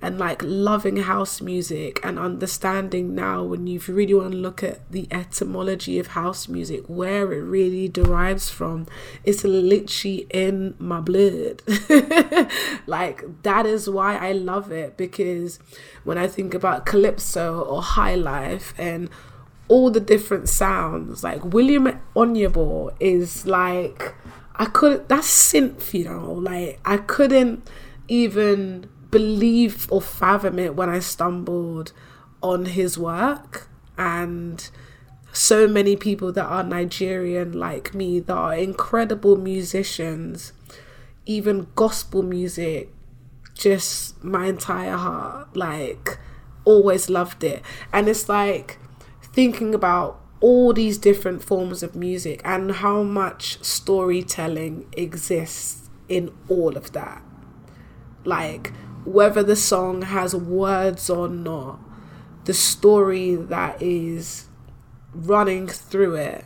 And like loving house music and understanding now when you really want to look at the etymology of house music where it really derives from it's literally in my blood. Like that is why i love it because when i think about calypso or high life and all the different sounds like william onyeabor is like i couldn't that's synth you know? Like i couldn't even believe or fathom it when I stumbled on his work and so many people that are Nigerian like me that are incredible musicians, even gospel music, just my entire heart, like always loved it. And it's like thinking about all these different forms of music and how much storytelling exists in all of that. Like whether the song has words or not, the story that is running through it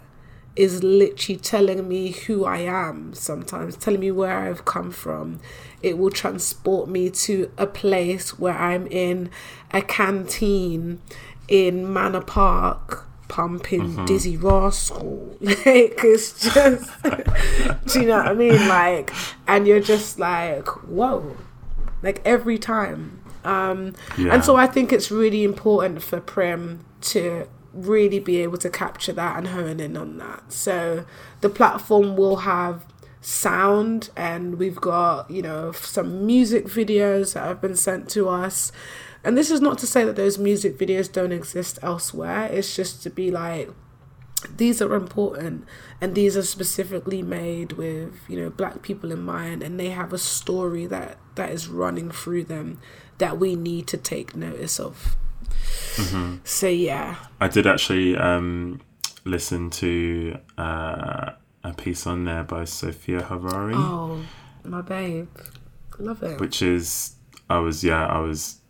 is literally telling me who I am sometimes, telling me where I've come from. It will transport me to a place where I'm in a canteen in Manor Park pumping mm-hmm. Dizzee Rascal. like it's just do you know what I mean? Like and you're just like, whoa like every time. Um, yeah. And so I think it's really important for Prim to really be able to capture that and hone in on that. So the platform will have sound and we've got, you know, some music videos that have been sent to us. And this is not to say that those music videos don't exist elsewhere. It's just to be like, these are important and these are specifically made with you know black people in mind and they have a story that that is running through them that we need to take notice of. Mm-hmm. so yeah. I did actually um listen to uh a piece on there by sophia harari. Oh my babe. Love it. Which is i was yeah i was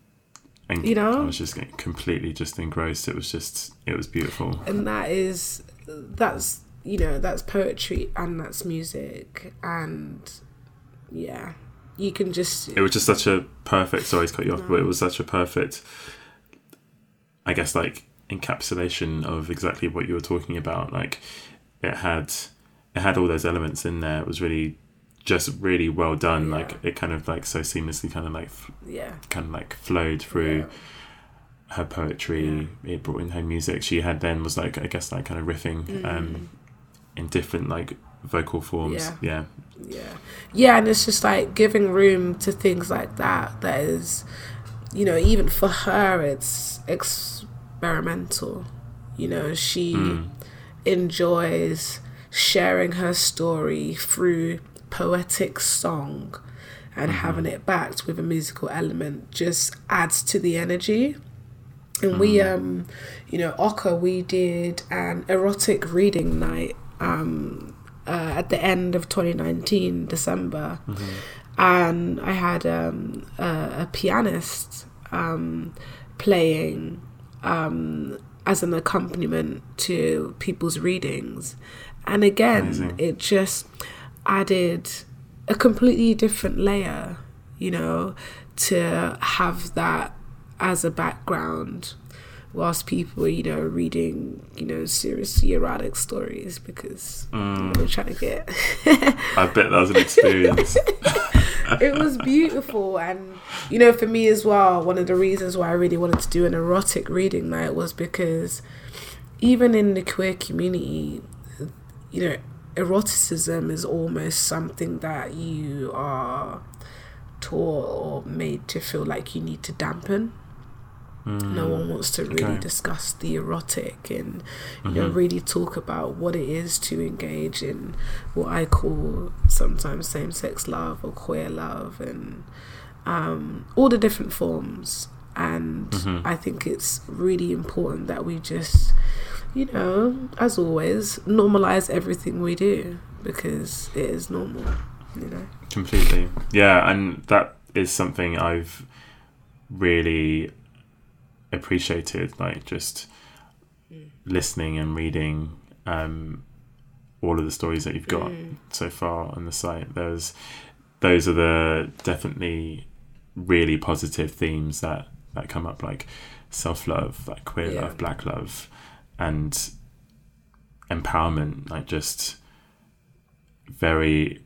and you know, I was just completely just engrossed. It was just, it was beautiful. And that is, that's you know that's poetry and that's music and yeah you can just it was just such a perfect sorry to cut you off no. but it was such a perfect i guess like encapsulation of exactly what you were talking about like it had it had all those elements in there it was really just really well done. Yeah. Like it kind of like so seamlessly kind of like yeah kind of like flowed through. Yeah. Her poetry, yeah. it brought in her music. She had then was like I guess like kind of riffing mm. um, in different like vocal forms. Yeah. yeah, yeah, yeah, and it's just like giving room to things like that. That is, you know, even for her, it's experimental. You know, she mm. enjoys sharing her story through poetic song and mm-hmm. having it backed with a musical element just adds to the energy. And we, um, you know, Oka, we did an erotic reading night um, uh, at the end of 2019, December. Mm-hmm. And I had um, a, a, pianist um, playing um, as an accompaniment to people's readings. And again, Amazing. it just added a completely different layer, you know, to have that as a background whilst people were, you know, reading, you know, seriously erotic stories because mm. they were trying to get. I bet that was an experience. it was beautiful. And, you know, for me as well, one of the reasons why I really wanted to do an erotic reading night was because even in the queer community, you know, eroticism is almost something that you are taught or made to feel like you need to dampen. Mm. No one wants to really okay. discuss the erotic and you mm-hmm. know really talk about what it is to engage in what I call sometimes same-sex love or queer love and um, all the different forms. And mm-hmm. I think it's really important that we just you know, as always, normalize everything we do because it is normal, you know. Completely. Yeah, and that is something I've really appreciated, like just mm. listening and reading um, all of the stories that you've got mm. so far on the site. Those those are the definitely really positive themes that that come up like self love, like queer Yeah. love, black love, and empowerment. Like just very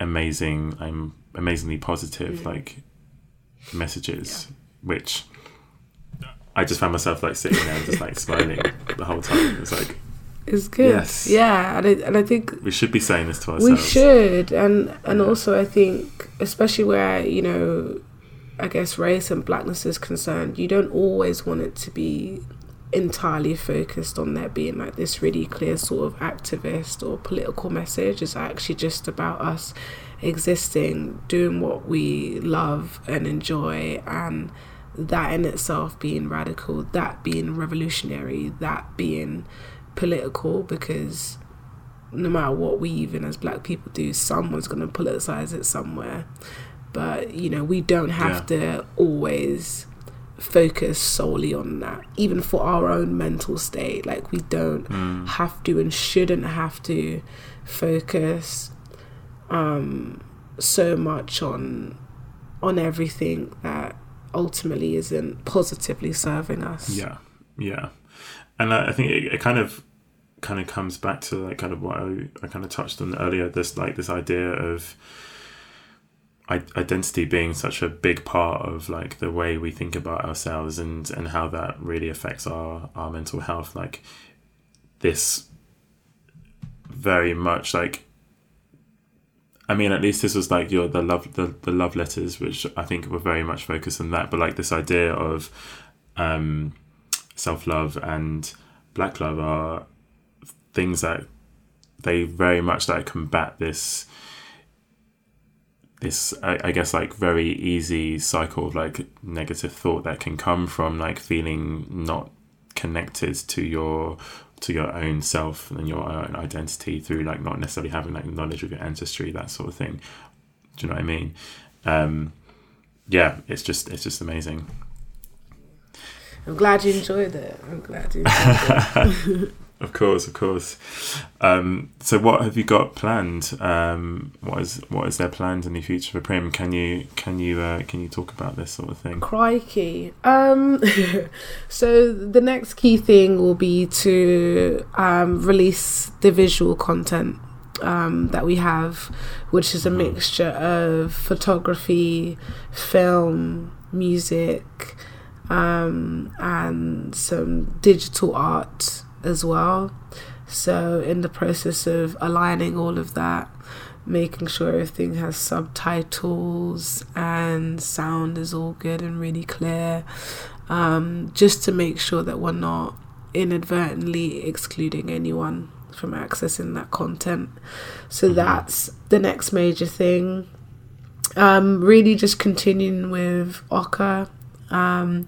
amazing. I'm amazingly positive. Mm. Like messages, which I just found myself like sitting there and just like smiling the whole time. It's like It's good. Yes. Yeah, and I, and I think we should be saying this to ourselves. we should, and and Yeah. also I think, especially where you know, I guess race and blackness is concerned, you don't always want it to be entirely focused on there being like this really clear sort of activist or political message. It's actually just about us existing, doing what we love and enjoy, and that in itself being radical, that being revolutionary, that being political because no matter what we even as black people do, someone's going to politicize it somewhere. But you know, we don't have to always focus solely on that, even for our own mental state. Like we don't Mm. have to and shouldn't have to focus um, so much on on everything that ultimately isn't positively serving us. Yeah, yeah, and I, I think it, it kind of kind of comes back to like kind of what I, I kind of touched on earlier. This like this idea of identity being such a big part of like the way we think about ourselves and and how that really affects our our mental health. Like this very much like I mean, at least this was like your the love the, the love letters, which I think were very much focused on that. But like this idea of um, self love and black love are things that they very much like combat this this I, I guess like very easy cycle of like negative thought that can come from like feeling not connected to your to your own self and your own identity through like not necessarily having like knowledge of your ancestry that sort of thing do you know what i mean um yeah it's just it's just amazing I'm glad you enjoyed it. I'm glad you enjoyed it. of course of course. Um so what have you got planned? Um what is what is there planned in the future for prim can you can you uh, can you talk about this sort of thing? Crikey. Um, so the next key thing will be to um, release the visual content um, that we have, which is a Mhm. mixture of photography, film, music, um, and some digital art as well. So, in the process of aligning all of that, making sure everything has subtitles and sound is all good and really clear, um, just to make sure that we're not inadvertently excluding anyone from accessing that content. So, Mhm. that's the next major thing. Um, really, just continuing with Oka. Um,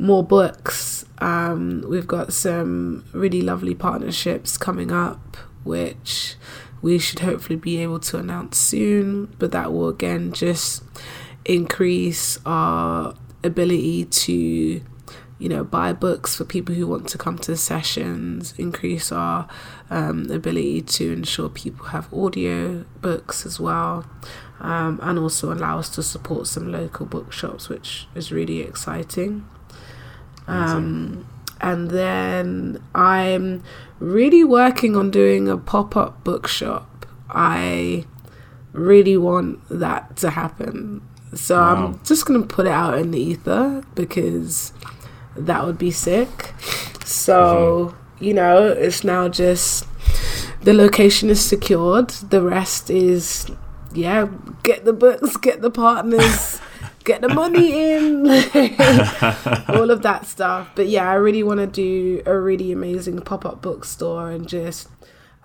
more books. Um, we've got some really lovely partnerships coming up, which we should hopefully be able to announce soon. But that will again just increase our ability to, you know, buy books for people who want to come to sessions, increase our um, ability to ensure people have audio books as well. Um, and also allow us to support some local bookshops, which is really exciting. Um, and then I'm really working on doing a pop up bookshop. I really want that to happen. So Wow. I'm just going to put it out in the ether because that would be sick. So, you know, it's now just the location is secured. The rest is, yeah, get the books, get the partners, get the money in, all of that stuff. But yeah, I really want to do a really amazing pop up bookstore and just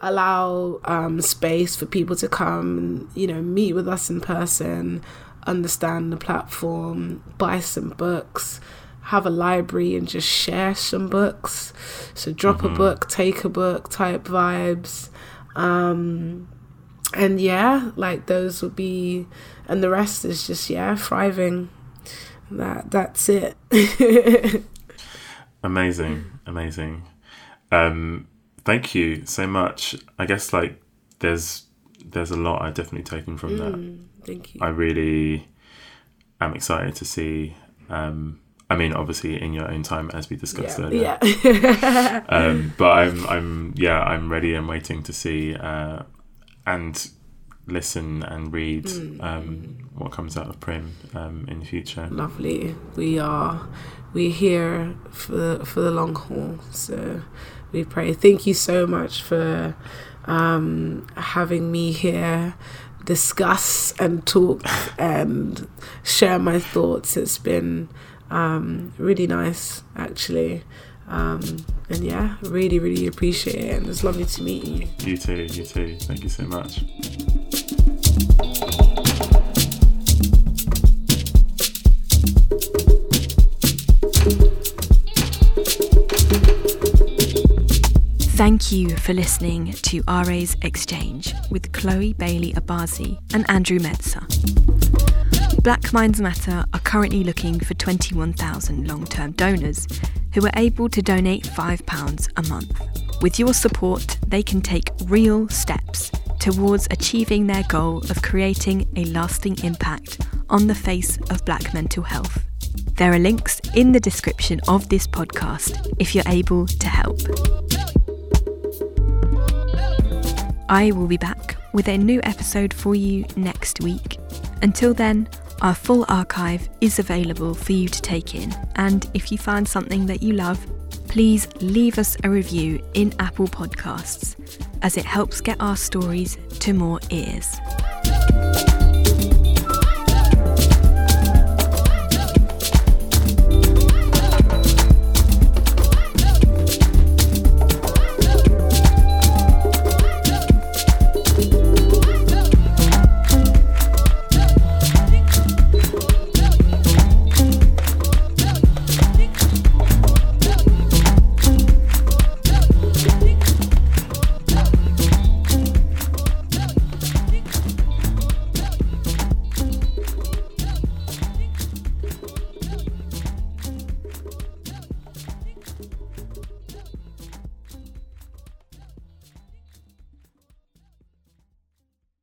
allow um, space for people to come and, you know, meet with us in person, understand the platform, buy some books. Have a library and just share some books. So drop a Mhm. book, take a book type vibes. Um, and yeah, like those would be, and the rest is just yeah, thriving. That that's it. amazing amazing um thank you so much i guess like there's there's a lot i've definitely taken from that Mm, thank you. I really, am excited to see. Um, I mean, obviously, in your own time, as we discussed yeah, earlier. yeah. um, but I'm, I'm, yeah, I'm ready and waiting to see uh, and listen and read Mm. um, what comes out of Prim um, in the future. Lovely. We are we're here for for the long haul. So we pray. Thank you so much for um, having me here, discuss and talk and share my thoughts. It's been um, really nice, actually. Um, and yeah, really, really appreciate it. And it's lovely to meet you. You too, you too. Thank you so much. Thank you for listening to RA's Exchange with Chloe Bailey Abazi and Andrew Metzer. Black Minds Matter are currently looking for 21,000 long term donors who are able to donate £5 a month. With your support, they can take real steps towards achieving their goal of creating a lasting impact on the face of black mental health. There are links in the description of this podcast if you're able to help. I will be back with a new episode for you next week. Until then, our full archive is available for you to take in, and if you find something that you love, please leave us a review in Apple Podcasts, as it helps get our stories to more ears.